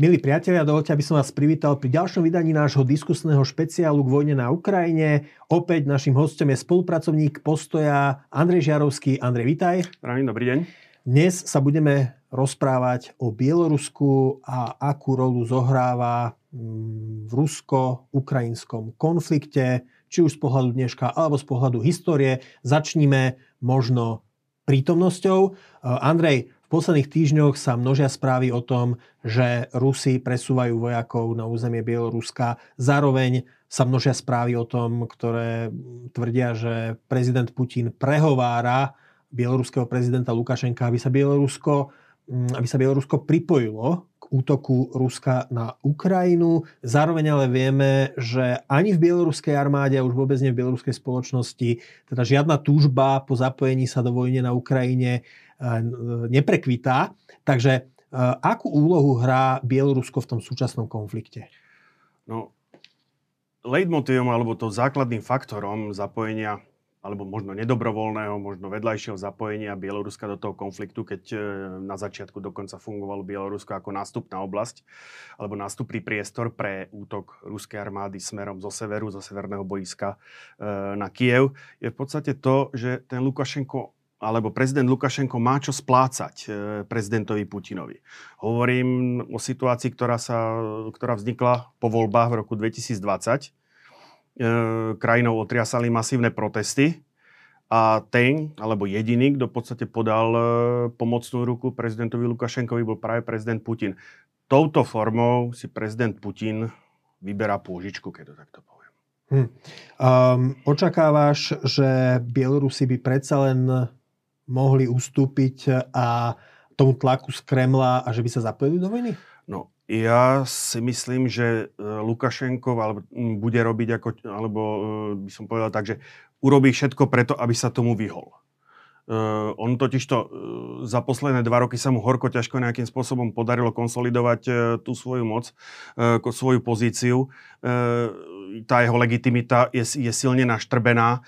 Milí priatelia, dovolte, aby som vás privítal pri ďalšom vydaní nášho diskusného špeciálu k vojne na Ukrajine. Opäť našim hostom je spolupracovník postoja Andrej Žiarovský. Andrej, vítaj. Zdravím, dobrý deň. Dnes sa budeme rozprávať o Bielorusku a akú rolu zohráva mm, v rusko-ukrajinskom konflikte, či už z pohľadu dneška alebo z pohľadu histórie. Začníme možno prítomnosťou. Andrej, posledných týždňoch sa množia správy o tom, že Rusi presúvajú vojakov na územie Bieloruska. Zároveň sa množia správy o tom, ktoré tvrdia, že prezident Putin prehovára bieloruského prezidenta Lukašenka, aby sa Bielorusko, mm, aby sa Bielorusko pripojilo k útoku Ruska na Ukrajinu. Zároveň ale vieme, že ani v bieloruskej armáde a už vôbec nie v bieloruskej spoločnosti teda žiadna túžba po zapojení sa do vojny na Ukrajine neprekvitá. Takže e, akú úlohu hrá Bielorusko v tom súčasnom konflikte? No, leitmotívom alebo to základným faktorom zapojenia alebo možno nedobrovoľného, možno vedľajšieho zapojenia Bieloruska do toho konfliktu, keď e, na začiatku dokonca fungovalo Bielorusko ako nástupná oblasť alebo nástupný priestor pre útok ruskej armády smerom zo severu, zo severného boiska e, na Kiev, je v podstate to, že ten Lukašenko alebo prezident Lukašenko má čo splácať e, prezidentovi Putinovi. Hovorím o situácii, ktorá, sa, ktorá vznikla po voľbách v roku 2020. E, krajinou otriasali masívne protesty a ten, alebo jediný, kto v podstate podal e, pomocnú ruku prezidentovi Lukašenkovi, bol práve prezident Putin. Touto formou si prezident Putin vyberá pôžičku, keď to takto poviem. Hm. Um, očakávaš, že Bielorusi by predsa len mohli ustúpiť a tomu tlaku z Kremla a že by sa zapojili do vojny? No, ja si myslím, že e, Lukašenkov alebo bude robiť ako, alebo e, by som povedal tak, že urobí všetko preto, aby sa tomu vyhol. Uh, on totiž to uh, za posledné dva roky sa mu horko ťažko nejakým spôsobom podarilo konsolidovať uh, tú svoju moc, uh, svoju pozíciu. Uh, tá jeho legitimita je, je silne naštrbená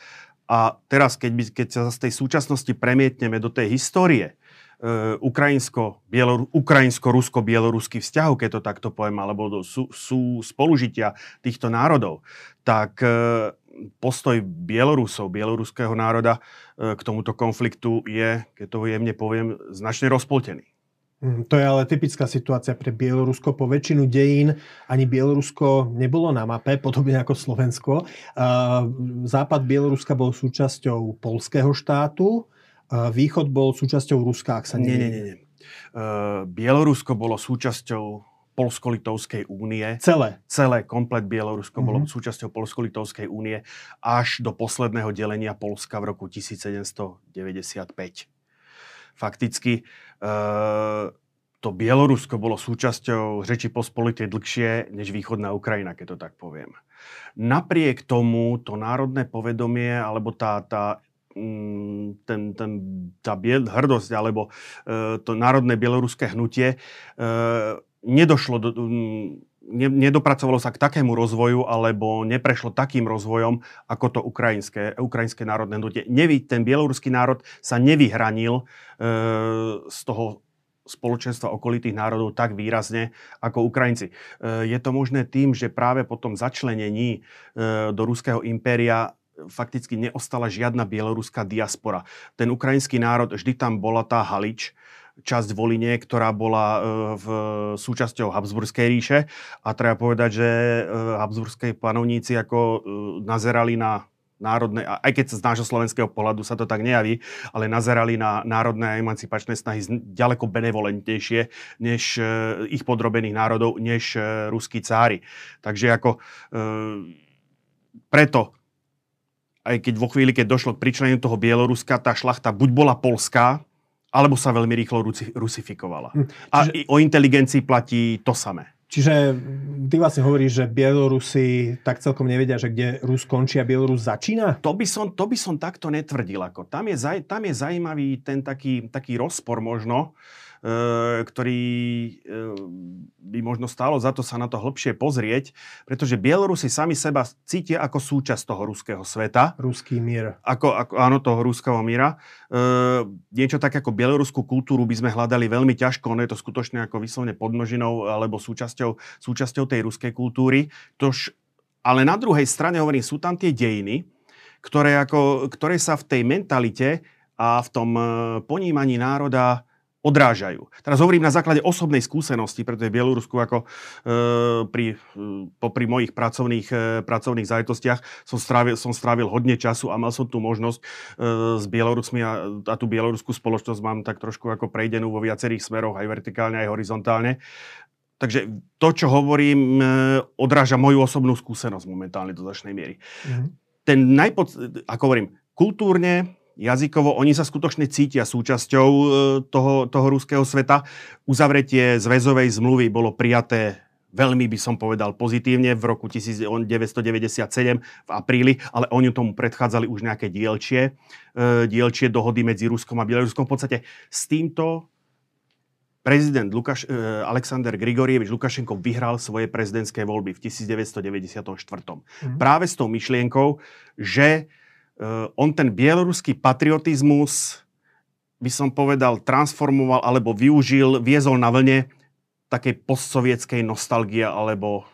a teraz, keď, by, keď sa z tej súčasnosti premietneme do tej histórie, e, ukrajinsko, ukrajinsko-rusko-bieloruský vzťahov, keď to takto poviem, alebo do, sú, sú spolužitia týchto národov, tak e, postoj Bielorusov, bieloruského národa e, k tomuto konfliktu je, keď to jemne poviem, značne rozpoltený. Mm, to je ale typická situácia pre Bielorusko. Po väčšinu dejín ani Bielorusko nebolo na mape, podobne ako Slovensko. Západ Bieloruska bol súčasťou polského štátu, východ bol súčasťou Ruska, ak sa nie, nie, nie, nie. Bielorusko bolo súčasťou Polsko-Litovskej únie. Celé? Celé, komplet Bielorusko mm-hmm. bolo mhm. súčasťou Polsko-Litovskej únie až do posledného delenia Polska v roku 1795 fakticky uh, to Bielorusko bolo súčasťou Řeči pospolitej dlhšie než východná Ukrajina, keď to tak poviem. Napriek tomu to národné povedomie alebo tá, tá mm, ten, ten, tá biel, hrdosť alebo uh, to národné bieloruské hnutie uh, nedošlo do, um, ne, nedopracovalo sa k takému rozvoju alebo neprešlo takým rozvojom ako to ukrajinské, ukrajinské národné hnutie. Nevy, ten bieloruský národ sa nevyhranil e, z toho spoločenstva okolitých národov tak výrazne ako Ukrajinci. E, je to možné tým, že práve po tom začlenení e, do ruského impéria fakticky neostala žiadna bieloruská diaspora. Ten ukrajinský národ, vždy tam bola tá Halič, časť Voline, ktorá bola e, v súčasťou Habsburskej ríše. A treba povedať, že e, Habsburskej panovníci ako e, nazerali na národné, aj keď z nášho slovenského pohľadu sa to tak nejaví, ale nazerali na národné a emancipačné snahy ďaleko benevolentnejšie než ich podrobených národov, než ruskí cári. Takže ako preto aj keď vo chvíli, keď došlo k pričleneniu toho Bieloruska, tá šlachta buď bola polská, alebo sa veľmi rýchlo rusifikovala. Hm. Čiže... A o inteligencii platí to samé. Čiže ty vlastne hovoríš, že Bielorusi tak celkom nevedia, že kde Rus končí a Bielorus začína? To by som, to by som takto netvrdil. Ako. Tam, je, tam je zajímavý ten taký, taký rozpor možno ktorý by možno stálo za to sa na to hlbšie pozrieť, pretože Bielorusi sami seba cítia ako súčasť toho ruského sveta. Ruský mír. Ako, ako, áno, toho ruského míra. E, niečo tak ako bieloruskú kultúru by sme hľadali veľmi ťažko, ono je to skutočne ako vyslovne podnožinou alebo súčasťou, súčasťou tej ruskej kultúry. Tož, ale na druhej strane, hovorím, sú tam tie dejiny, ktoré, ako, ktoré sa v tej mentalite a v tom e, ponímaní národa odrážajú. Teraz hovorím na základe osobnej skúsenosti, pretože v Bielorusku ako e, pri, e, popri mojich pracovných, e, pracovných zájetostiach som strávil, som strávil hodne času a mal som tu možnosť e, s Bielorusmi a, a tú bieloruskú spoločnosť mám tak trošku ako prejdenú vo viacerých smeroch, aj vertikálne, aj horizontálne. Takže to, čo hovorím, e, odráža moju osobnú skúsenosť momentálne do značnej miery. Mm-hmm. Ten najpod... Ako hovorím, kultúrne, jazykovo, oni sa skutočne cítia súčasťou e, toho, toho ruského sveta. Uzavretie zväzovej zmluvy bolo prijaté veľmi by som povedal pozitívne v roku 1997 v apríli, ale oni tomu predchádzali už nejaké dielčie, e, dielčie dohody medzi Ruskom a Bieloruskom. V podstate s týmto prezident Lukáš, e, Alexander Grigorievič Lukašenko vyhral svoje prezidentské voľby v 1994. Mm-hmm. Práve s tou myšlienkou, že on ten bieloruský patriotizmus, by som povedal, transformoval alebo využil, viezol na vlne takej postsovietskej nostalgie alebo...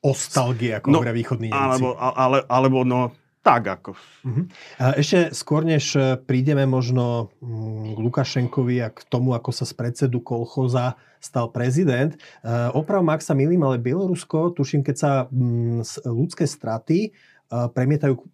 Ostalgie, ako no, hovoria východní Nemci. Alebo, ale, alebo no, tak ako. Uh-huh. Ešte skôr, než prídeme možno mm, k Lukašenkovi a k tomu, ako sa z predsedu kolchoza stal prezident, eh, opravom, ak sa milím, ale Bielorusko, tuším, keď sa mm, ľudské straty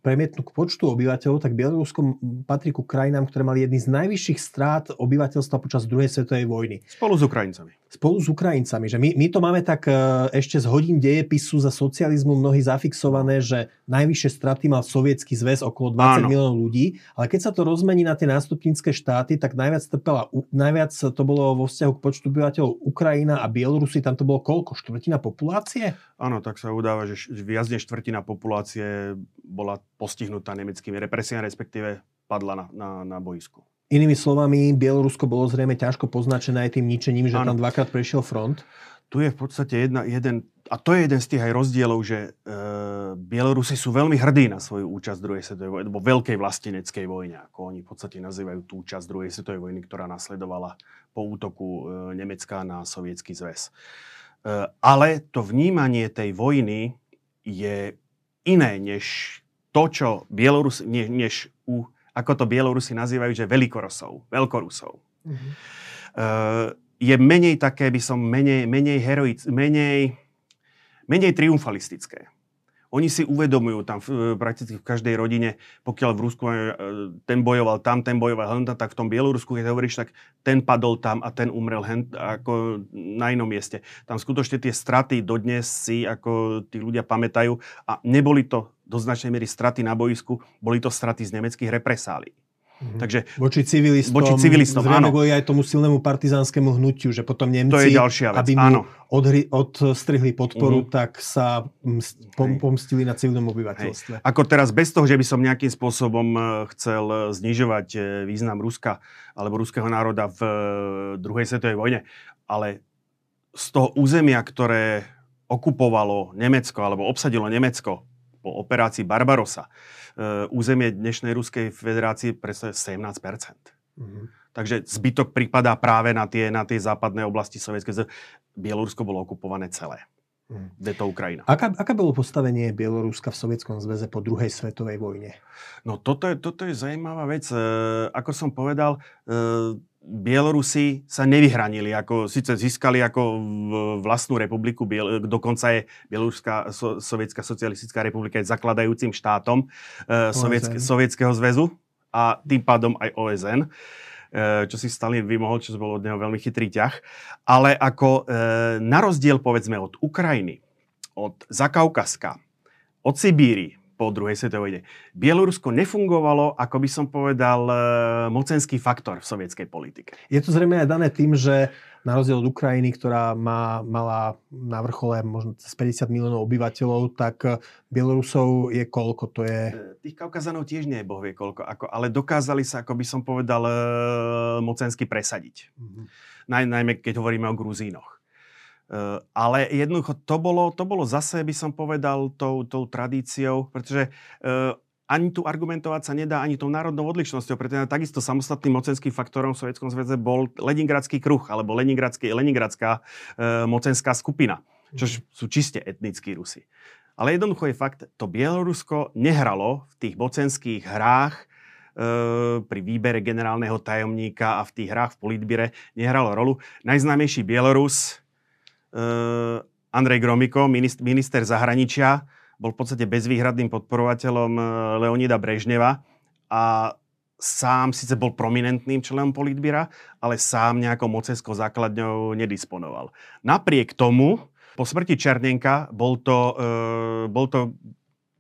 premietnú k počtu obyvateľov, tak Bielorusko patrí ku krajinám, ktoré mali jedny z najvyšších strát obyvateľstva počas druhej svetovej vojny. Spolu s Ukrajincami. Spolu s Ukrajincami. Že my, my to máme tak e, ešte z hodín dejepisu za socializmu mnohí zafixované, že najvyššie straty mal sovietský zväz okolo 20 Áno. miliónov ľudí, ale keď sa to rozmení na tie nástupnícke štáty, tak najviac trpela, najviac to bolo vo vzťahu k počtu obyvateľov Ukrajina a Bielorusy, tam to bolo koľko? Štvrtina populácie? Áno, tak sa udáva, že viac než štvrtina populácie bola postihnutá nemeckými represiami, respektíve padla na, na, na boisku. Inými slovami, Bielorusko bolo zrejme ťažko poznačené aj tým ničením, že ano. tam dvakrát prešiel front. Tu je v podstate jedna, jeden, a to je jeden z tých aj rozdielov, že e, Bielorusi sú veľmi hrdí na svoju účasť druhej svetovej vojne, alebo veľkej vlasteneckej vojne, ako oni v podstate nazývajú tú časť druhej svetovej vojny, ktorá nasledovala po útoku e, Nemecka na sovietský zväz. E, ale to vnímanie tej vojny je iné, než to, čo Bielorus, ne, než u, ako to Bielorusi nazývajú, že veľkorosov, veľkorusov. Mm-hmm. Uh, je menej také, by som, menej, menej heroic, menej, menej triumfalistické. Oni si uvedomujú tam v, prakticky v každej rodine, pokiaľ v Rusku e, ten bojoval tam, ten bojoval tam, tak v tom Bielorusku, keď hovoríš, tak ten padol tam a ten umrel hen, ako na inom mieste. Tam skutočne tie straty dodnes si ako tí ľudia pamätajú a neboli to do značnej miery straty na boisku, boli to straty z nemeckých represálií. Mm-hmm. Takže, voči civilistom, voči civilistom zrejme áno. aj tomu silnému partizánskému hnutiu, že potom Nemci, to je ďalšia vec, aby mu odhri, odstrihli podporu, mm-hmm. tak sa pom, pomstili na civilnom obyvateľstve. Hej. Ako teraz bez toho, že by som nejakým spôsobom e, chcel e, znižovať e, význam Ruska alebo ruského národa v druhej svetovej vojne, ale z toho územia, ktoré okupovalo Nemecko alebo obsadilo Nemecko po operácii Barbarosa, E, územie dnešnej Ruskej federácie predstavuje 17 mm-hmm. Takže zbytok prípada práve na tie, na tie západné oblasti Sovietskej Bielorusko bolo okupované celé. Je to Ukrajina. Aká, aká bolo postavenie Bieloruska v Sovietskom zväze po druhej svetovej vojne? No toto je, toto je zaujímavá vec. E, ako som povedal, e, Bielorusi sa nevyhranili, ako síce získali ako vlastnú republiku, Biel, dokonca je Bieloruská so, sovietská socialistická republika je zakladajúcim štátom e, Sovietsk, Sovietskeho zväzu a tým pádom aj OSN, e, čo si Stalin vymohol, čo bolo od neho veľmi chytrý ťah. Ale ako e, na rozdiel povedzme od Ukrajiny, od Zakaukaska, od Sibíry, po druhej svetovej vojne. Bielorusko nefungovalo, ako by som povedal, e, mocenský faktor v sovietskej politike. Je to zrejme aj dané tým, že na rozdiel od Ukrajiny, ktorá má, mala na vrchole možno cez 50 miliónov obyvateľov, tak Bielorusov je koľko? To je... E, tých Kaukazanov tiež nie je bohvie koľko, ako, ale dokázali sa, ako by som povedal, e, mocensky presadiť. Mm-hmm. Naj, najmä keď hovoríme o Gruzínoch. Uh, ale jednoducho to bolo, to bolo zase, by som povedal, tou, tou tradíciou, pretože uh, ani tu argumentovať sa nedá ani tou národnou odlišnosťou, pretože takisto samostatným mocenským faktorom v Sovietskom zväze bol Leningradský kruh, alebo Leningradská uh, mocenská skupina, čo mhm. sú čiste etnickí Rusi. Ale jednoducho je fakt, to Bielorusko nehralo v tých mocenských hrách e, pri výbere generálneho tajomníka a v tých hrách v politbire nehralo rolu. Najznámejší Bielorus Andrej Gromiko, minister zahraničia, bol v podstate bezvýhradným podporovateľom e, Leonida Brežneva a sám síce bol prominentným členom politbíra, ale sám nejakou mocenskou základňou nedisponoval. Napriek tomu po smrti Černenka bol to, uh, bol to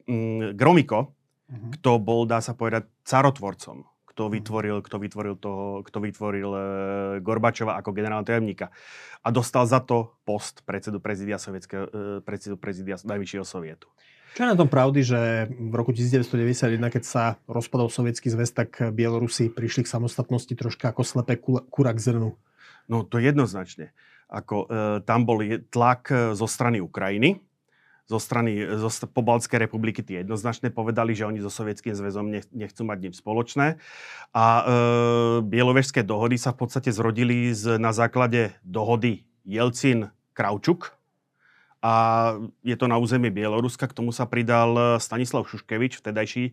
um, Gromiko, uh-huh. kto bol, dá sa povedať, carotvorcom kto mhm. vytvoril, kto vytvoril, toho, kto vytvoril uh, Gorbačova ako generálneho tajomníka. A dostal za to post predsedu prezidia, sovietského, uh, predsedu prezidia Najvyššieho sovietu. Čo je na tom pravdy, že v roku 1991, keď sa rozpadol sovietský zväz, tak Bielorusi prišli k samostatnosti troška ako slepé kura k zrnu? No to jednoznačne. Ako, e, tam bol tlak e, zo strany Ukrajiny, zo strany zo Pobaltskej republiky tie jednoznačne povedali, že oni so Sovietským zväzom nechcú mať nič spoločné. A e, bielovežské dohody sa v podstate zrodili z, na základe dohody Jelcin-Kraučuk. A je to na území Bieloruska, k tomu sa pridal Stanislav Šuškevič, vtedajší e,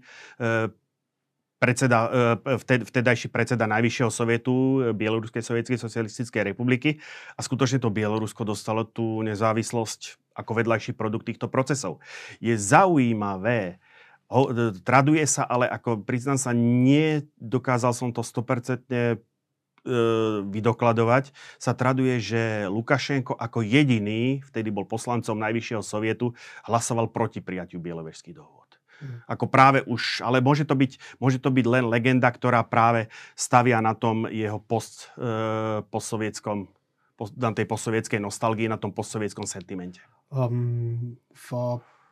predseda, e, vtedajší predseda Najvyššieho sovietu e, Bieloruskej sovietskej socialistickej republiky a skutočne to Bielorusko dostalo tú nezávislosť ako vedľajší produkt týchto procesov. Je zaujímavé, ho, e, traduje sa, ale ako priznám sa, nedokázal som to 100% vydokladovať, sa traduje, že Lukašenko ako jediný, vtedy bol poslancom Najvyššieho sovietu, hlasoval proti prijatiu Bielovežských dohod. Ako práve už, ale môže to, byť, môže to byť len legenda, ktorá práve stavia na tom jeho post, e, postsovietskom, post, na tej postsovietskej nostalgii, na tom postsovietskom sentimente. Um, v,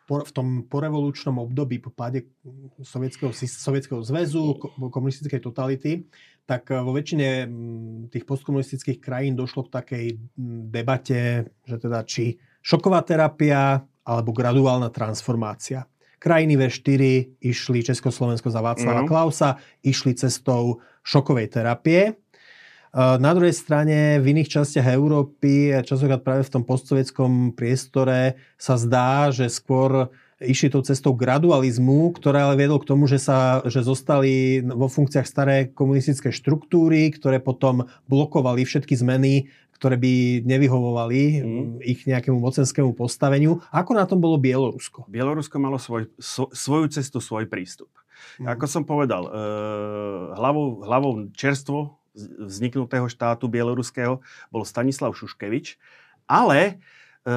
v tom porevolučnom období po páde Sovietskeho, Sovietskeho zväzu, komunistickej totality, tak vo väčšine tých postkomunistických krajín došlo k takej debate, že teda či šoková terapia alebo graduálna transformácia. Krajiny V4 išli Československo za Václava mm. Klausa, išli cestou šokovej terapie. E, na druhej strane v iných častiach Európy, časokrát práve v tom postsovietskom priestore, sa zdá, že skôr išli tou cestou gradualizmu, ktoré ale viedol k tomu, že, sa, že zostali vo funkciách staré komunistické štruktúry, ktoré potom blokovali všetky zmeny ktoré by nevyhovovali mm. ich nejakému mocenskému postaveniu. Ako na tom bolo Bielorusko? Bielorusko malo svoj, so, svoju cestu, svoj prístup. Mm. Ako som povedal, e, hlavou, hlavou čerstvo vzniknutého štátu bieloruského bol Stanislav Šuškevič, ale e,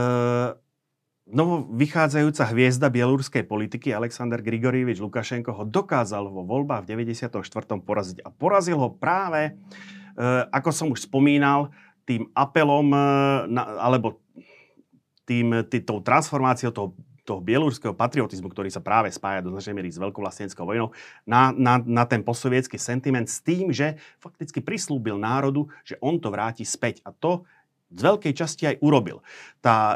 novo vychádzajúca hviezda bieloruskej politiky Aleksandr Grigorievič Lukašenko ho dokázal vo voľbách v 94. poraziť. A porazil ho práve, e, ako som už spomínal, tým apelom, e, alebo tým, tý, tou transformáciou toho, toho bieloruského patriotizmu, ktorý sa práve spája do značnej miery s veľkovlastenskou vojnou, na, na, na ten posovietský sentiment s tým, že fakticky prislúbil národu, že on to vráti späť. A to z veľkej časti aj urobil. Tá e,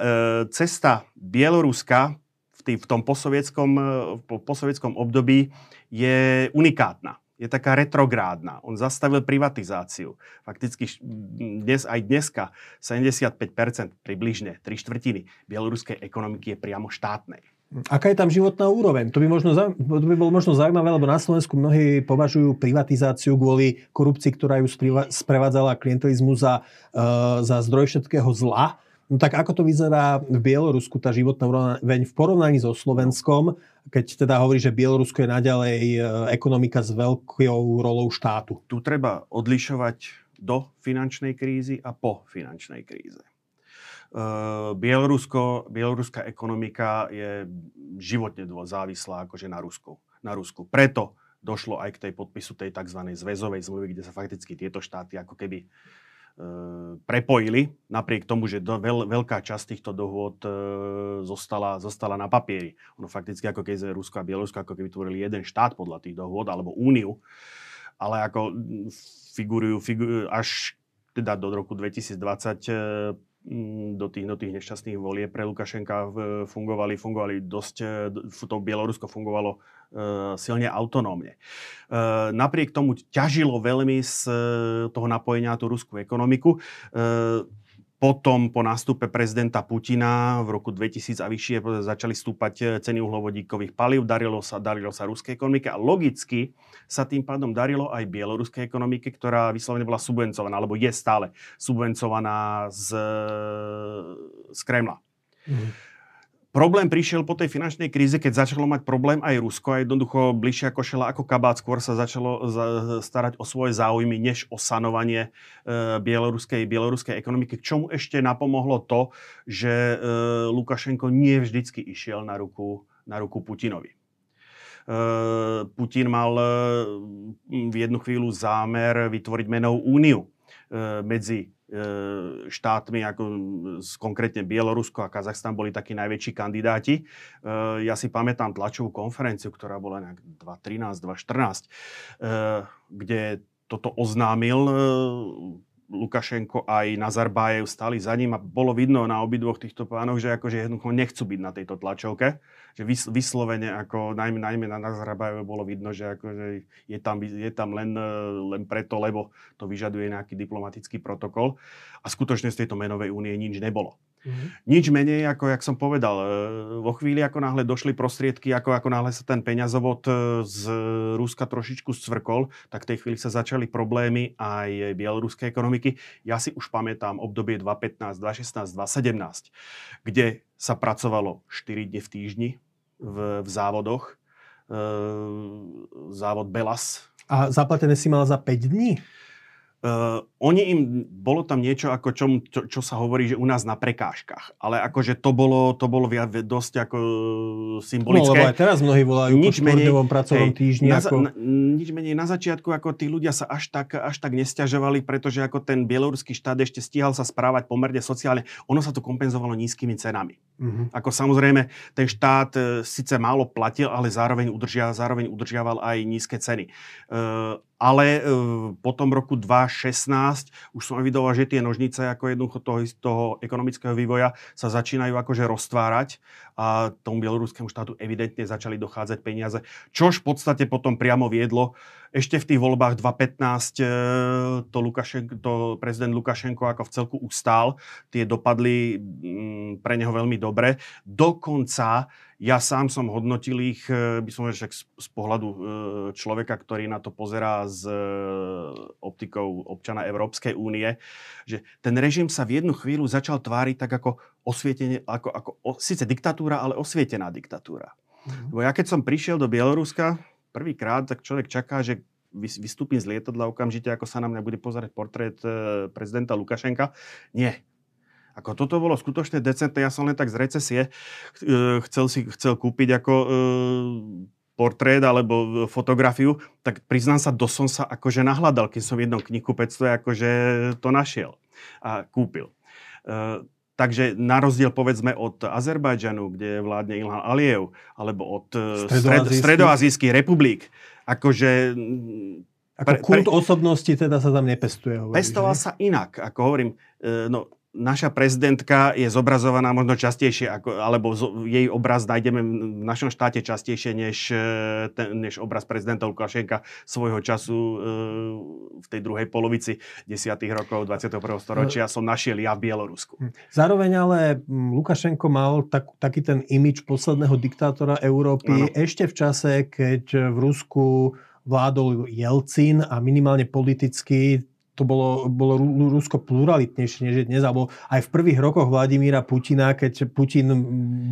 cesta Bieloruska v, tý, v tom posovietskom, e, po posovietskom období je unikátna je taká retrográdna. On zastavil privatizáciu. Fakticky dnes, aj dneska 75% približne, 3 štvrtiny bieloruskej ekonomiky je priamo štátnej. Aká je tam životná úroveň? To by, možno, to by bolo možno zaujímavé, lebo na Slovensku mnohí považujú privatizáciu kvôli korupcii, ktorá ju sprevádzala klientelizmu za, uh, za zdroj všetkého zla. No tak ako to vyzerá v Bielorusku, tá životná úroveň v porovnaní so Slovenskom, keď teda hovorí, že Bielorusko je naďalej e, ekonomika s veľkou rolou štátu? Tu treba odlišovať do finančnej krízy a po finančnej kríze. E, Bielorusko, bieloruská ekonomika je životne závislá akože na Rusku. Na Rusku. Preto došlo aj k tej podpisu tej tzv. zväzovej zmluvy, kde sa fakticky tieto štáty ako keby E, prepojili, napriek tomu, že do, veľ, veľká časť týchto dohôd e, zostala, zostala na papieri. Ono fakticky ako keď Rusko a Bielorusko ako keby tvorili jeden štát podľa tých dohôd, alebo úniu, ale ako figurujú, figurujú až teda do roku 2020 do tých, do tých nešťastných volie pre Lukašenka fungovali, fungovali dosť, to Bielorusko fungovalo silne autonómne. Napriek tomu ťažilo veľmi z toho napojenia na tú ruskú ekonomiku. Potom po nástupe prezidenta Putina v roku 2000 a vyššie začali stúpať eh, ceny uhlovodíkových palív, darilo sa, darilo sa ruskej ekonomike a logicky sa tým pádom darilo aj bieloruskej ekonomike, ktorá vyslovene bola subvencovaná, alebo je stále subvencovaná z, z Kremla. Mm. Problém prišiel po tej finančnej kríze, keď začalo mať problém aj Rusko a jednoducho bližšie ako šela ako kabát, skôr sa začalo starať o svoje záujmy, než o sanovanie e, bieloruskej, bieloruskej ekonomiky. K čomu ešte napomohlo to, že e, Lukašenko nie vždycky išiel na ruku, na ruku Putinovi. E, Putin mal v jednu chvíľu zámer vytvoriť menovú úniu medzi E, štátmi, ako konkrétne Bielorusko a Kazachstan boli takí najväčší kandidáti. E, ja si pamätám tlačovú konferenciu, ktorá bola nejak 2013, 2014, e, kde toto oznámil Lukašenko aj Nazarbájev stali za ním a bolo vidno na obidvoch týchto pánoch, že akože jednoducho nechcú byť na tejto tlačovke. Že vyslovene, ako najmä, najmä na Nazarbájev bolo vidno, že akože je tam, je tam len, len preto, lebo to vyžaduje nejaký diplomatický protokol. A skutočne z tejto menovej únie nič nebolo. Mm-hmm. Nič menej, ako jak som povedal, e, vo chvíli, ako náhle došli prostriedky, ako, ako náhle sa ten peňazovod e, z Ruska trošičku scvrkol, tak v tej chvíli sa začali problémy aj bieloruskej ekonomiky. Ja si už pamätám obdobie 2015, 2016, 2017, kde sa pracovalo 4 dni v týždni v, v závodoch. E, závod Belas. A zaplatené si mal za 5 dní? Uh, oni im, bolo tam niečo, ako čo, čo, čo sa hovorí, že u nás na prekážkach. Ale akože to bolo, to bolo viac, dosť ako symbolické. No, lebo aj teraz mnohí volajú nič po menej, pracovnom hej, týždni. Na, ako... na, nič menej na začiatku, ako tí ľudia sa až tak, až tak nestiažovali, pretože ako ten bieloruský štát ešte stíhal sa správať pomerne sociálne. Ono sa to kompenzovalo nízkymi cenami. Uh-huh. Ako samozrejme, ten štát e, síce málo platil, ale zároveň, udržia, zároveň udržiaval aj nízke ceny. Uh, ale e, po tom roku 2016 už som evidoval, že tie nožnice ako jednoducho toho, toho ekonomického vývoja sa začínajú akože roztvárať a tomu bieloruskému štátu evidentne začali dochádzať peniaze, čož v podstate potom priamo viedlo ešte v tých voľbách 2015 e, to, Lukašenko, to prezident Lukašenko ako v celku ustál. Tie dopadli mm, pre neho veľmi dobre. Dokonca ja sám som hodnotil ich, e, by som však z pohľadu e, človeka, ktorý na to pozerá s optikou občana Európskej únie, že ten režim sa v jednu chvíľu začal tváriť tak ako osvietenie, ako, ako síce diktatúra, ale osvietená diktatúra. Mm-hmm. Bo ja keď som prišiel do Bieloruska, prvýkrát, tak človek čaká, že vystúpim z lietadla okamžite, ako sa na mňa bude pozerať portrét e, prezidenta Lukašenka. Nie. Ako toto bolo skutočne decentné, ja som len tak z recesie e, chcel si chcel kúpiť ako e, portrét alebo fotografiu, tak priznám sa, dosť som sa akože nahľadal, keď som v jednom knihkupectve akože to našiel a kúpil. Takže na rozdiel povedzme od Azerbajdžanu, kde vládne Ilhan Aliev, alebo od stredoazijských, stredoazijských republik, akože... Ako pre, kult pre... osobnosti teda sa tam nepestuje. Hovorí, Pestoval že? sa inak, ako hovorím. E, no, naša prezidentka je zobrazovaná možno častejšie, ako, alebo z, jej obraz nájdeme v našom štáte častejšie než, e, ten, než obraz prezidenta Lukašenka svojho času e, v tej druhej polovici desiatých rokov 21. storočia som našiel ja v Bielorusku. Hm. Zároveň ale Lukašenko mal tak, taký ten imič posledného diktátora Európy ano. ešte v čase, keď v Rusku vládol Jelcin a minimálne politicky to bolo, bolo Rusko pluralitnejšie než je dnes, alebo aj v prvých rokoch Vladimíra Putina, keď Putin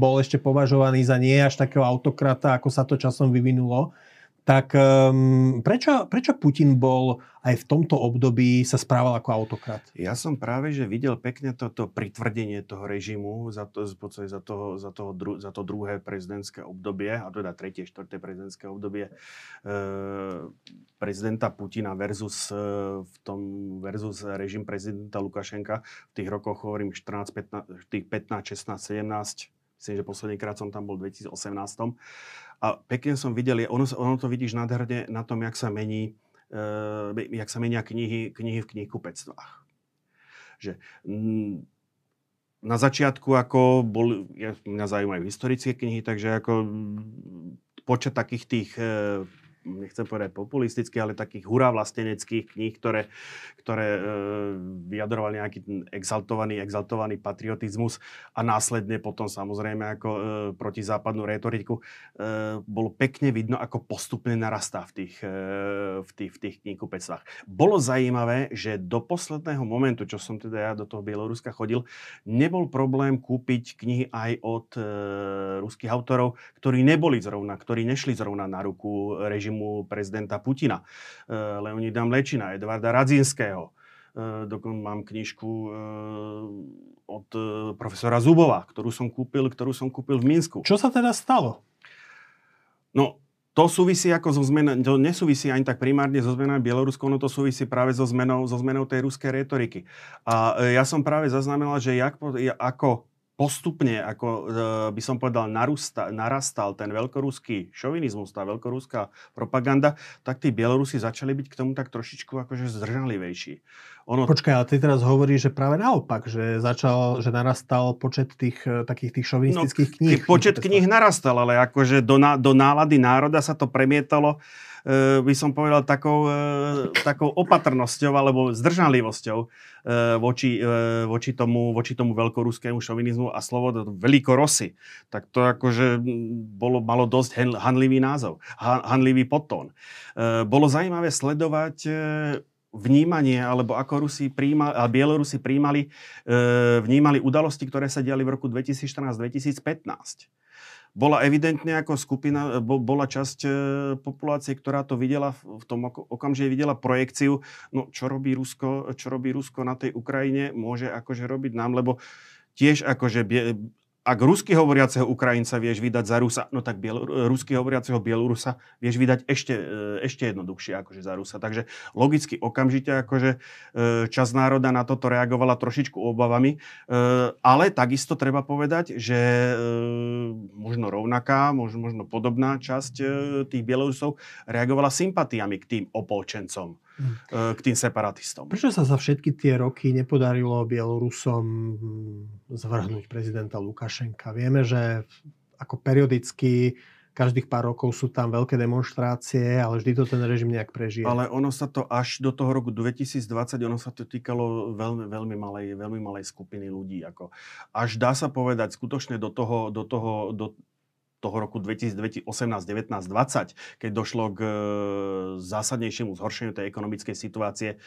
bol ešte považovaný za nie až takého autokrata, ako sa to časom vyvinulo, tak um, prečo, prečo Putin bol aj v tomto období sa správal ako autokrat? Ja som práve, že videl pekne toto pritvrdenie toho režimu za to, za toho, za toho dru, za to druhé prezidentské obdobie, a teda tretie, štvrté prezidentské obdobie e, prezidenta Putina versus, e, v tom, versus režim prezidenta Lukašenka v tých rokoch, hovorím, 14, 15, tých 15, 16, 17, myslím, že posledný krát som tam bol v 2018 a pekne som videl, ono, ono to vidíš nádherne na tom, jak sa mení, uh, jak sa menia knihy, knihy v knihkupectvách. Že, mm, na začiatku ako bol, ja, mňa zaujímajú historické knihy, takže ako mm, počet takých tých e, nechcem povedať populistických, ale takých hurá vlasteneckých kníh, ktoré, ktoré e, vyjadrovali nejaký exaltovaný, exaltovaný patriotizmus a následne potom samozrejme ako e, protizápadnú retoriku, e, bolo pekne vidno, ako postupne narastá v tých, e, v tých, v tých knihkupectvách. Bolo zaujímavé, že do posledného momentu, čo som teda ja do toho Bieloruska chodil, nebol problém kúpiť knihy aj od e, ruských autorov, ktorí neboli zrovna, ktorí nešli zrovna na ruku režimu režimu prezidenta Putina, e, Leonida Mlečina, Edvarda Radzinského. E, dokon mám knižku e, od profesora Zubova, ktorú som kúpil, ktorú som kúpil v Minsku. Čo sa teda stalo? No, to súvisí ako zo zmenou, to nesúvisí ani tak primárne so zmenou Bieloruskou, no to súvisí práve so zmenou, so zmenou tej ruskej retoriky. A ja som práve zaznamenal, že jak, ako postupne, ako e, by som povedal, narústa, narastal ten veľkoruský šovinizmus, tá veľkoruská propaganda, tak tí Bielorusi začali byť k tomu tak trošičku akože zdržanlivejší. Ono... Počkaj, ale ty teraz hovoríš, že práve naopak, že začal, že narastal počet tých e, takých tých šovinistických no, kníh. Počet kníh narastal, ale akože do, do nálady národa sa to premietalo E, by som povedal, takou, e, takou opatrnosťou alebo zdržanlivosťou e, voči, voči, tomu, voči tomu veľkoruskému šovinizmu a slovo veľkorosy. Tak to akože bolo, malo dosť hanlivý názov, hanlivý podtón. Bolo zaujímavé sledovať vnímanie, alebo ako Rusi príjma, a Bielorusi príjmali, vnímali udalosti, ktoré sa diali v roku 2014-2015 bola evidentne ako skupina, bola časť e, populácie, ktorá to videla v tom okamžite videla projekciu, no čo robí Rusko, čo robí Rusko na tej Ukrajine, môže akože robiť nám, lebo tiež akože ak rusky hovoriaceho Ukrajinca vieš vydať za Rusa, no tak biel, rusky hovoriaceho Bielorusa vieš vydať ešte, e, ešte jednoduchšie akože za Rusa. Takže logicky okamžite akože e, čas národa na toto reagovala trošičku obavami, e, ale takisto treba povedať, že možno rovnaká, možno, podobná časť tých Bielorusov reagovala sympatiami k tým opolčencom k tým separatistom. Prečo sa za všetky tie roky nepodarilo Bielorusom zvrhnúť prezidenta Lukašenka? Vieme, že ako periodicky každých pár rokov sú tam veľké demonstrácie, ale vždy to ten režim nejak prežije. Ale ono sa to až do toho roku 2020, ono sa to týkalo veľmi, veľmi, malej, veľmi malej skupiny ľudí. Ako až dá sa povedať, skutočne do toho, do toho, do, toho roku 2018, 19, 20, keď došlo k e, zásadnejšiemu zhoršeniu tej ekonomickej situácie,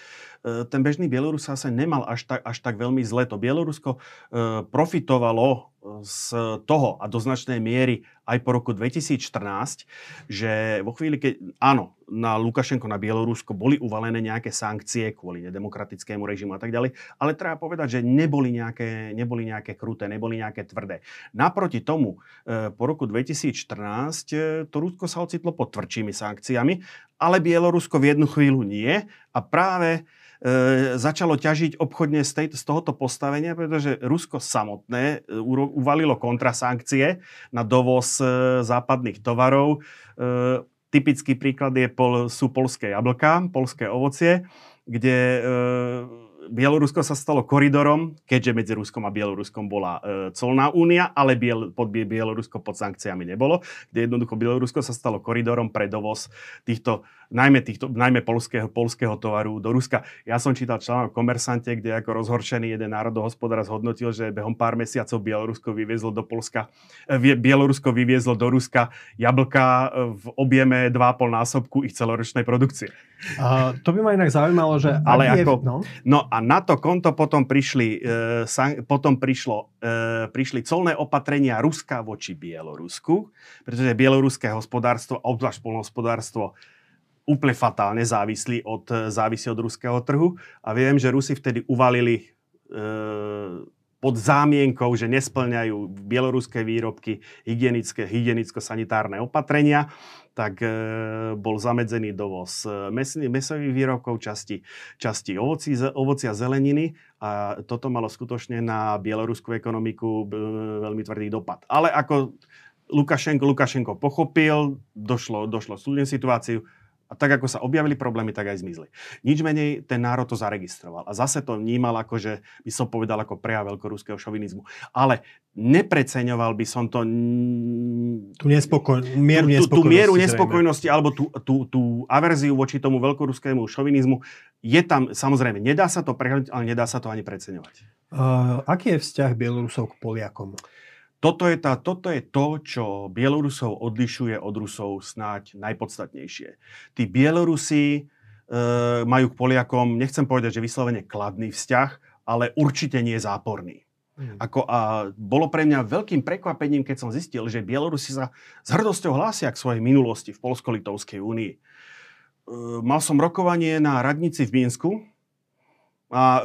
e, ten bežný Bielorus sa nemal až tak, až tak veľmi zle. To Bielorusko e, profitovalo z toho a do značnej miery aj po roku 2014, že vo chvíli, keď áno, na Lukašenko, na Bielorusko boli uvalené nejaké sankcie kvôli nedemokratickému režimu a tak ďalej, ale treba povedať, že neboli nejaké, neboli nejaké kruté, neboli nejaké tvrdé. Naproti tomu, e, po roku 2014 e, to Rusko sa ocitlo pod tvrdšími sankciami, ale Bielorusko v jednu chvíľu nie a práve začalo ťažiť obchodne z, tej, z tohoto postavenia, pretože Rusko samotné e, uvalilo kontrasankcie na dovoz e, západných tovarov. E, typický príklad je pol, sú polské jablka, polské ovocie, kde e, Bielorusko sa stalo koridorom, keďže medzi Ruskom a Bieloruskom bola e, colná únia, ale Biel, pod Bielorusko pod sankciami nebolo, kde jednoducho Bielorusko sa stalo koridorom pre dovoz týchto najmä, týchto, najmä polského, polského tovaru do Ruska. Ja som čítal článok v Komersante, kde ako rozhorčený jeden národohospodár zhodnotil, že behom pár mesiacov Bielorusko vyviezlo do Polska, eh, Bielorusko vyviezlo do Ruska jablka eh, v objeme 2,5 násobku ich celoročnej produkcie. Uh, to by ma inak zaujímalo, že... Ale ako, no? no a na to konto potom prišli, e, san, potom prišlo, e, prišli colné opatrenia Ruska voči Bielorusku, pretože bieloruské hospodárstvo, obzvlášť polnohospodárstvo, úplne fatálne závislí od, závisí od ruského trhu. A viem, že Rusi vtedy uvalili e, pod zámienkou, že nesplňajú bieloruské výrobky hygienické, hygienicko-sanitárne opatrenia, tak e, bol zamedzený dovoz mes, mesových výrobkov, časti, časti ovoci, ovoci a zeleniny a toto malo skutočne na bieloruskú ekonomiku e, veľmi tvrdý dopad. Ale ako Lukašenko, Lukašenko pochopil, došlo, došlo súdne situáciu, A tak, ako sa objavili problémy, tak aj zmizli. Nič menej, ten národ to zaregistroval. A zase to vnímal ako, že by som povedal, ako prejav veľkoruského šovinizmu. Ale nepreceňoval by som to... Tú nespokoj... mieru tú, nespokojnosti. Tú, tú mieru zrejme. nespokojnosti alebo tú, tú, tú averziu voči tomu veľkoruskému šovinizmu. Je tam, samozrejme, nedá sa to prehľadať, ale nedá sa to ani preceňovať. Uh, aký je vzťah Bielorusov k Poliakom? Toto je, tá, toto je to, čo Bielorusov odlišuje od Rusov snáď najpodstatnejšie. Tí Bielorusi e, majú k Poliakom, nechcem povedať, že vyslovene kladný vzťah, ale určite nie záporný. Hmm. Ako, a bolo pre mňa veľkým prekvapením, keď som zistil, že Bielorusi sa s hrdosťou hlásia k svojej minulosti v Polsko-Litovskej únii. E, mal som rokovanie na radnici v Minsku, a e,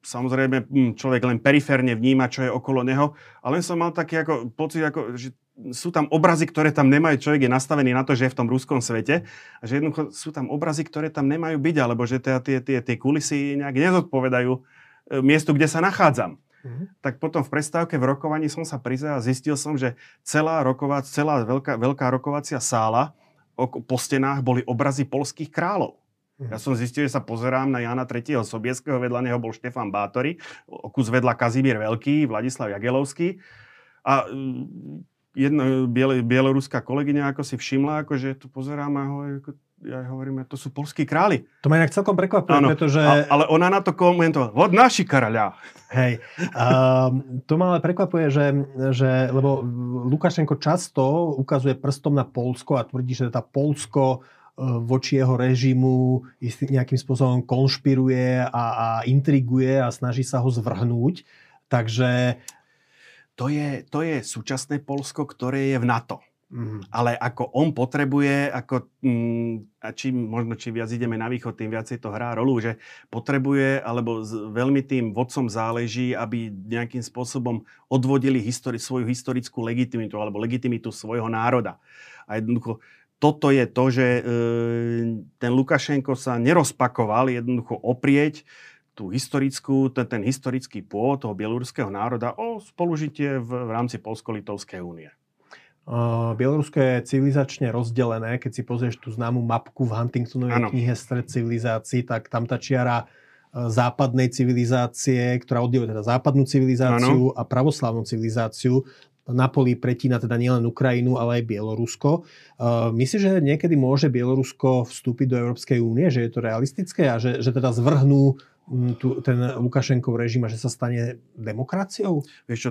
samozrejme hm, človek len periférne vníma, čo je okolo neho. A len som mal taký ako, pocit, ako, že sú tam obrazy, ktoré tam nemajú. Človek je nastavený na to, že je v tom ruskom svete. A že jednoducho sú tam obrazy, ktoré tam nemajú byť. Alebo že tie, tie, tie, tie kulisy nejak nezodpovedajú e, miestu, kde sa nachádzam. Mhm. Tak potom v prestávke v rokovaní som sa prizal a zistil som, že celá, rokovac, celá veľká, veľká rokovacia sála po stenách boli obrazy polských kráľov. Mhm. Ja som zistil, že sa pozerám na Jana III. Sobieského, vedľa neho bol Štefan Bátory, kus vedľa Kazimír Veľký, Vladislav Jagelovský. A mm, jedna biele, bieloruská kolegyňa ako si všimla, ako že to pozerám a hovorí, ako, ja hovorím, to sú polskí králi. To ma inak celkom prekvapuje, Áno, pretože... a, ale ona na to komentovala, od naši karaľa. Hej, um, to ma ale prekvapuje, že, že lebo Lukašenko často ukazuje prstom na Polsko a tvrdí, že tá Polsko voči jeho režimu istý, nejakým spôsobom konšpiruje a, a intriguje a snaží sa ho zvrhnúť. Takže To je, to je súčasné Polsko, ktoré je v NATO. mm, Ale ako on potrebuje, ako, mm, a čím možno čím viac ideme na východ, tým viacej to hrá rolu, že potrebuje, alebo z, veľmi tým vodcom záleží, aby nejakým spôsobom odvodili histori- svoju historickú legitimitu alebo legitimitu svojho národa. A jednoducho toto je to, že e, ten Lukašenko sa nerozpakoval jednoducho oprieť tú historickú, ten, ten historický pôvod toho bieloruského národa o spolužitie v, v rámci Polsko-Litovskej únie. Uh, Bielorusko je civilizačne rozdelené. Keď si pozrieš tú známu mapku v Huntingtonovej Áno. knihe Stred civilizácií, tak tam tá čiara uh, západnej civilizácie, ktorá oddeluje teda západnú civilizáciu a pravoslavnú civilizáciu, na poli pretína teda nielen Ukrajinu, ale aj Bielorusko. Uh, myslíš, že niekedy môže Bielorusko vstúpiť do Európskej únie, že je to realistické a že, že teda zvrhnú mm, tu, ten Lukašenkov režim a že sa stane demokraciou? Vieš čo,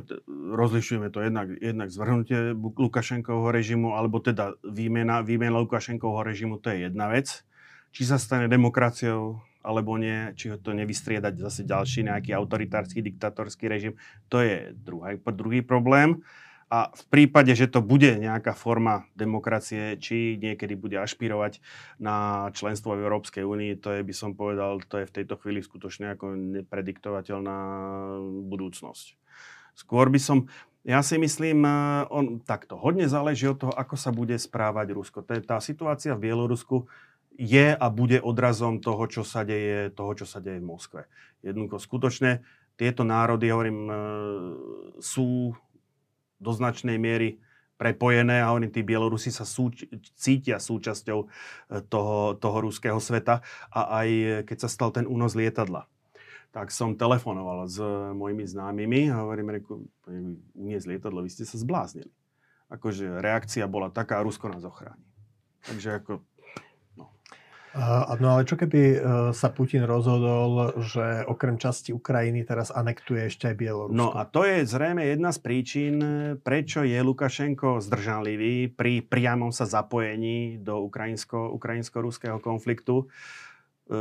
rozlišujeme to jednak, jednak zvrhnutie Lukašenkovho režimu, alebo teda výmena, výmena Lukašenkovho režimu, to je jedna vec. Či sa stane demokraciou, alebo nie, či ho to nevystriedať zase ďalší nejaký autoritársky, diktatorský režim, to je druhý, druhý problém. A v prípade, že to bude nejaká forma demokracie, či niekedy bude ašpirovať na členstvo v Európskej únii, to je, by som povedal, to je v tejto chvíli skutočne ako neprediktovateľná budúcnosť. Skôr by som, ja si myslím, eh, on takto, hodne záleží od toho, ako sa bude správať Rusko. Tá, situácia v Bielorusku je a bude odrazom toho, čo sa deje, toho, čo sa deje v Moskve. Jednoducho, skutočne tieto národy, hovorím, eh, sú do značnej miery prepojené a oni, tí Bielorusi sa súč- cítia súčasťou eh, toho, toho ruského sveta a aj eh, keď sa stal ten únos lietadla, tak som telefonoval s mojimi známymi a hovorím, reku, uniesť lietadlo, vy ste sa zbláznili. Akože reakcia bola taká, Rusko nás ochráni. Takže ako, no ale čo keby uh, sa Putin rozhodol, že okrem časti Ukrajiny teraz anektuje ešte aj Bielorusko? No a to je zrejme jedna z príčin, prečo je Lukašenko zdržanlivý pri priamom sa zapojení do ukrajinsko, ukrajinsko-ruského konfliktu. E,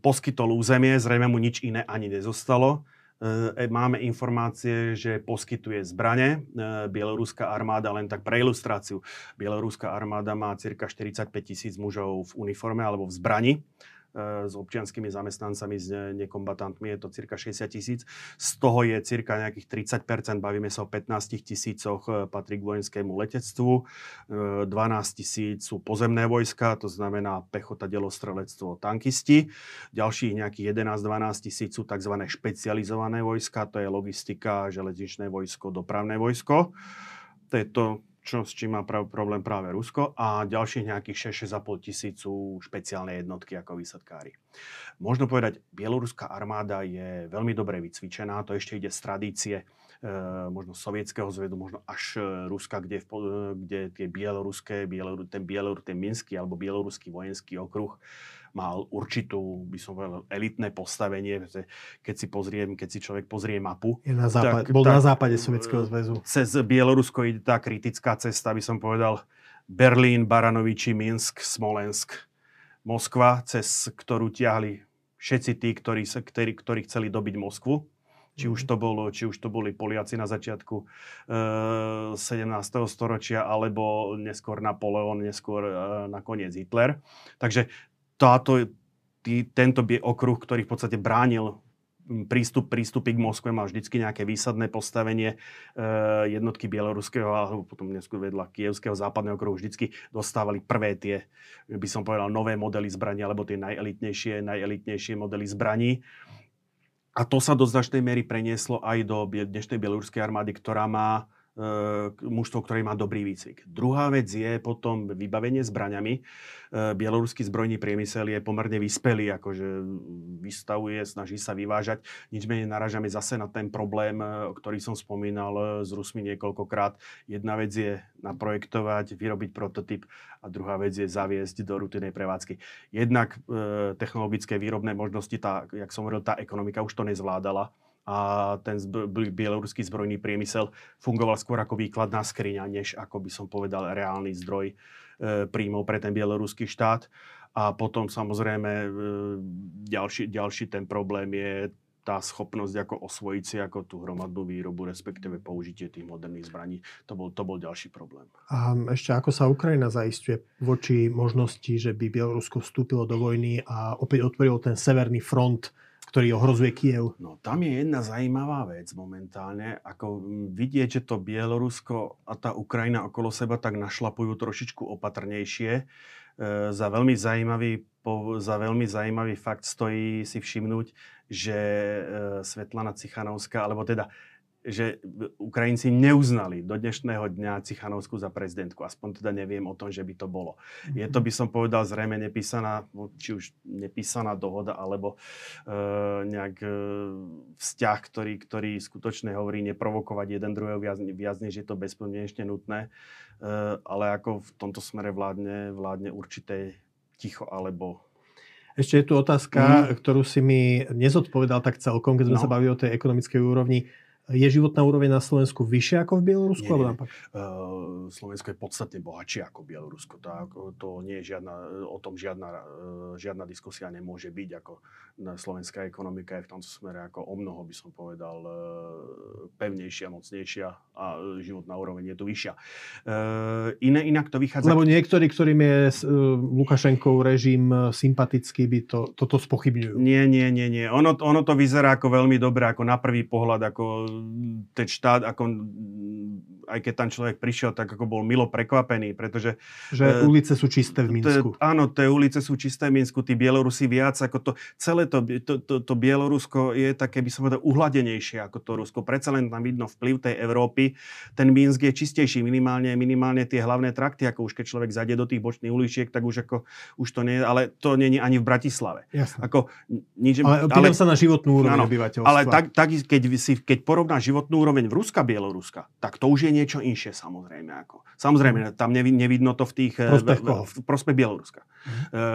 poskytol územie, zrejme mu nič iné ani nezostalo. E, máme informácie, že poskytuje zbrane. E, Bieloruská armáda, len tak pre ilustráciu, Bieloruská armáda má cirka 45 tisíc mužov v uniforme alebo v zbrani s občianskými zamestnancami, s ne- nekombatantmi je to cirka 60 tisíc. Z toho je cirka nejakých 30%, bavíme sa o 15 tisícoch, e, patrí k vojenskému letectvu. E, 12 tisíc sú pozemné vojska, to znamená pechota, delostrelectvo, tankisti. Ďalších nejakých 11-12 tisíc sú tzv. špecializované vojska, to je logistika, železničné vojsko, dopravné vojsko. To je to, čo, s čím má pra- problém práve Rusko a ďalších nejakých 6-6,5 tisíc sú špeciálne jednotky ako výsadkári. Možno povedať, bieloruská armáda je veľmi dobre vycvičená, to ešte ide z tradície možno sovietského zvedu, možno až e, Ruska, kde, kde tie bieloruské, bielor, ten bielor, ten minský alebo bieloruský vojenský okruh mal určitú, by som povedal, elitné postavenie. Keď si, pozriem, keď si človek pozrie mapu. Je na západ, tak, bol tak, na západe Sovietskeho zväzu. Cez Bielorusko ide tá kritická cesta, by som povedal, Berlín, Baranoviči, Minsk, Smolensk, Moskva, cez ktorú tiahli všetci tí, ktorí, ktorí, ktorí chceli dobiť Moskvu. Či už, mhm. to bolo, či už to boli Poliaci na začiatku e, 17. storočia, alebo neskôr Napoleon, neskôr e, nakoniec Hitler. Takže táto, tý, tento okruh, ktorý v podstate bránil prístup, prístupy k Moskve mal vždycky nejaké výsadné postavenie e, jednotky bieloruského alebo potom neskôr vedľa kievského západného okruhu vždycky dostávali prvé tie, by som povedal, nové modely zbraní alebo tie najelitnejšie, najelitnejšie modely zbraní. A to sa do značnej miery prenieslo aj do dnešnej bieloruskej armády, ktorá má mužstvo, ktoré má dobrý výcvik. Druhá vec je potom vybavenie zbraňami. Bieloruský zbrojný priemysel je pomerne vyspelý, akože vystavuje, snaží sa vyvážať. Nič menej naražame zase na ten problém, o ktorý som spomínal s Rusmi niekoľkokrát. Jedna vec je naprojektovať, vyrobiť prototyp a druhá vec je zaviesť do rutinej prevádzky. Jednak technologické výrobné možnosti, tá, jak som hovoril, tá ekonomika už to nezvládala a ten zb- bieloruský zbrojný priemysel fungoval skôr ako výkladná skriňa, než ako by som povedal reálny zdroj e, príjmov pre ten bieloruský štát. A potom samozrejme e, ďalší, ďalší ten problém je tá schopnosť ako osvojiť si ako tú hromadnú výrobu, respektíve použitie tých moderných zbraní. To bol, to bol ďalší problém. A ešte ako sa Ukrajina zaistuje voči možnosti, že by Bielorusko vstúpilo do vojny a opäť otvorilo ten severný front ktorý ohrozuje Kiev. No tam je jedna zaujímavá vec momentálne, ako vidieť, že to Bielorusko a tá Ukrajina okolo seba tak našlapujú trošičku opatrnejšie. E, za, veľmi zaujímavý, po, za veľmi zaujímavý fakt stojí si všimnúť, že e, Svetlana Cichanovská, alebo teda že Ukrajinci neuznali do dnešného dňa Cichanovskú za prezidentku. Aspoň teda neviem o tom, že by to bolo. Je to, mhm. by som povedal, zrejme nepísaná, či už nepísaná dohoda, alebo e, nejak e, vzťah, ktorý, ktorý skutočne hovorí neprovokovať jeden druhého viac, viac než je to bezpodmienečne nutné. E, ale ako v tomto smere vládne, vládne určité ticho alebo ešte je tu otázka, mm. ktorú si mi nezodpovedal tak celkom, keď sme no. sa bavili o tej ekonomickej úrovni. Je životná úroveň na Slovensku vyššia ako v Bielorusku? Nie, alebo Uh, Slovensko je podstatne bohatšie ako Bielorusko. To, to nie je žiadna, o tom žiadna, uh, žiadna diskusia nemôže byť. Ako slovenská ekonomika je v tomto smere ako o mnoho, by som povedal, uh, pevnejšia, mocnejšia a životná úroveň je tu vyššia. Uh, iné, inak to vychádza... Lebo niektorí, ktorým je uh, Lukašenkov režim sympatický, by to, toto spochybňujú. Nie, nie, nie, nie. Ono, ono to vyzerá ako veľmi dobre, ako na prvý pohľad, ako ten štát, ako, aj keď tam človek prišiel, tak ako bol milo prekvapený, pretože... Že uh, ulice sú čisté v Minsku. To, áno, tie ulice sú čisté v Minsku, tí Bielorusi viac, ako to, celé to, to, to, to Bielorusko je také, by som povedal, uhladenejšie ako to Rusko. Predsa len tam vidno vplyv tej Európy. Ten Minsk je čistejší, minimálne, minimálne tie hlavné trakty, ako už keď človek zajde do tých bočných uličiek, tak už ako, už to nie, ale to nie je ani v Bratislave. Jasne. Ako, nič, ale ale, sa na životnú úroveň obyvateľstva. Ale tak, tak keď, si, keď porovná životnú úroveň v Ruska, Bieloruska, tak to už je niečo inšie samozrejme. Ako. Samozrejme, tam nevidno to v tých... Eh, prospech v, v, v prospech Bieloruska.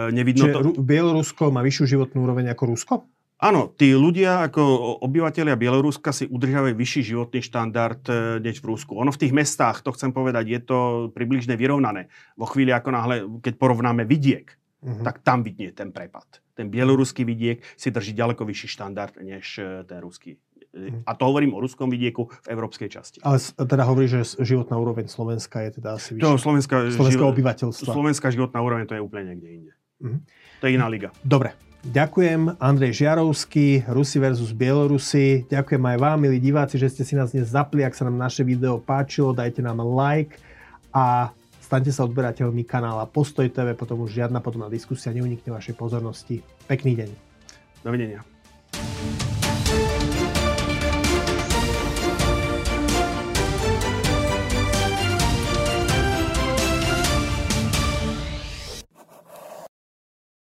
Nevidno Čiže to... Bielorusko má vyššiu životnú úroveň ako Rusko? Áno, tí ľudia ako obyvateľia Bieloruska si udržiavajú vyšší životný štandard eh, než v Rusku. Ono v tých mestách, to chcem povedať, je to približne vyrovnané. Vo chvíli, ako náhle, keď porovnáme vidiek, uh-huh. tak tam vidnie ten prepad. Ten bieloruský vidiek si drží ďaleko vyšší štandard než ten ruský. Mhm. A to hovorím o ruskom vidieku v európskej časti. Ale teda hovorí, že životná úroveň Slovenska je teda asi vyššia. To Slovenska, Slovenska živo, obyvateľstva. Slovenská životná úroveň to je úplne niekde inde. Uh-huh. To je iná liga. Dobre. Ďakujem Andrej Žiarovský, Rusi versus Bielorusi. Ďakujem aj vám, milí diváci, že ste si nás dnes zapli. Ak sa nám naše video páčilo, dajte nám like a staňte sa odberateľmi kanála Postoj TV, potom už žiadna podobná diskusia neunikne vašej pozornosti. Pekný deň. Dovidenia.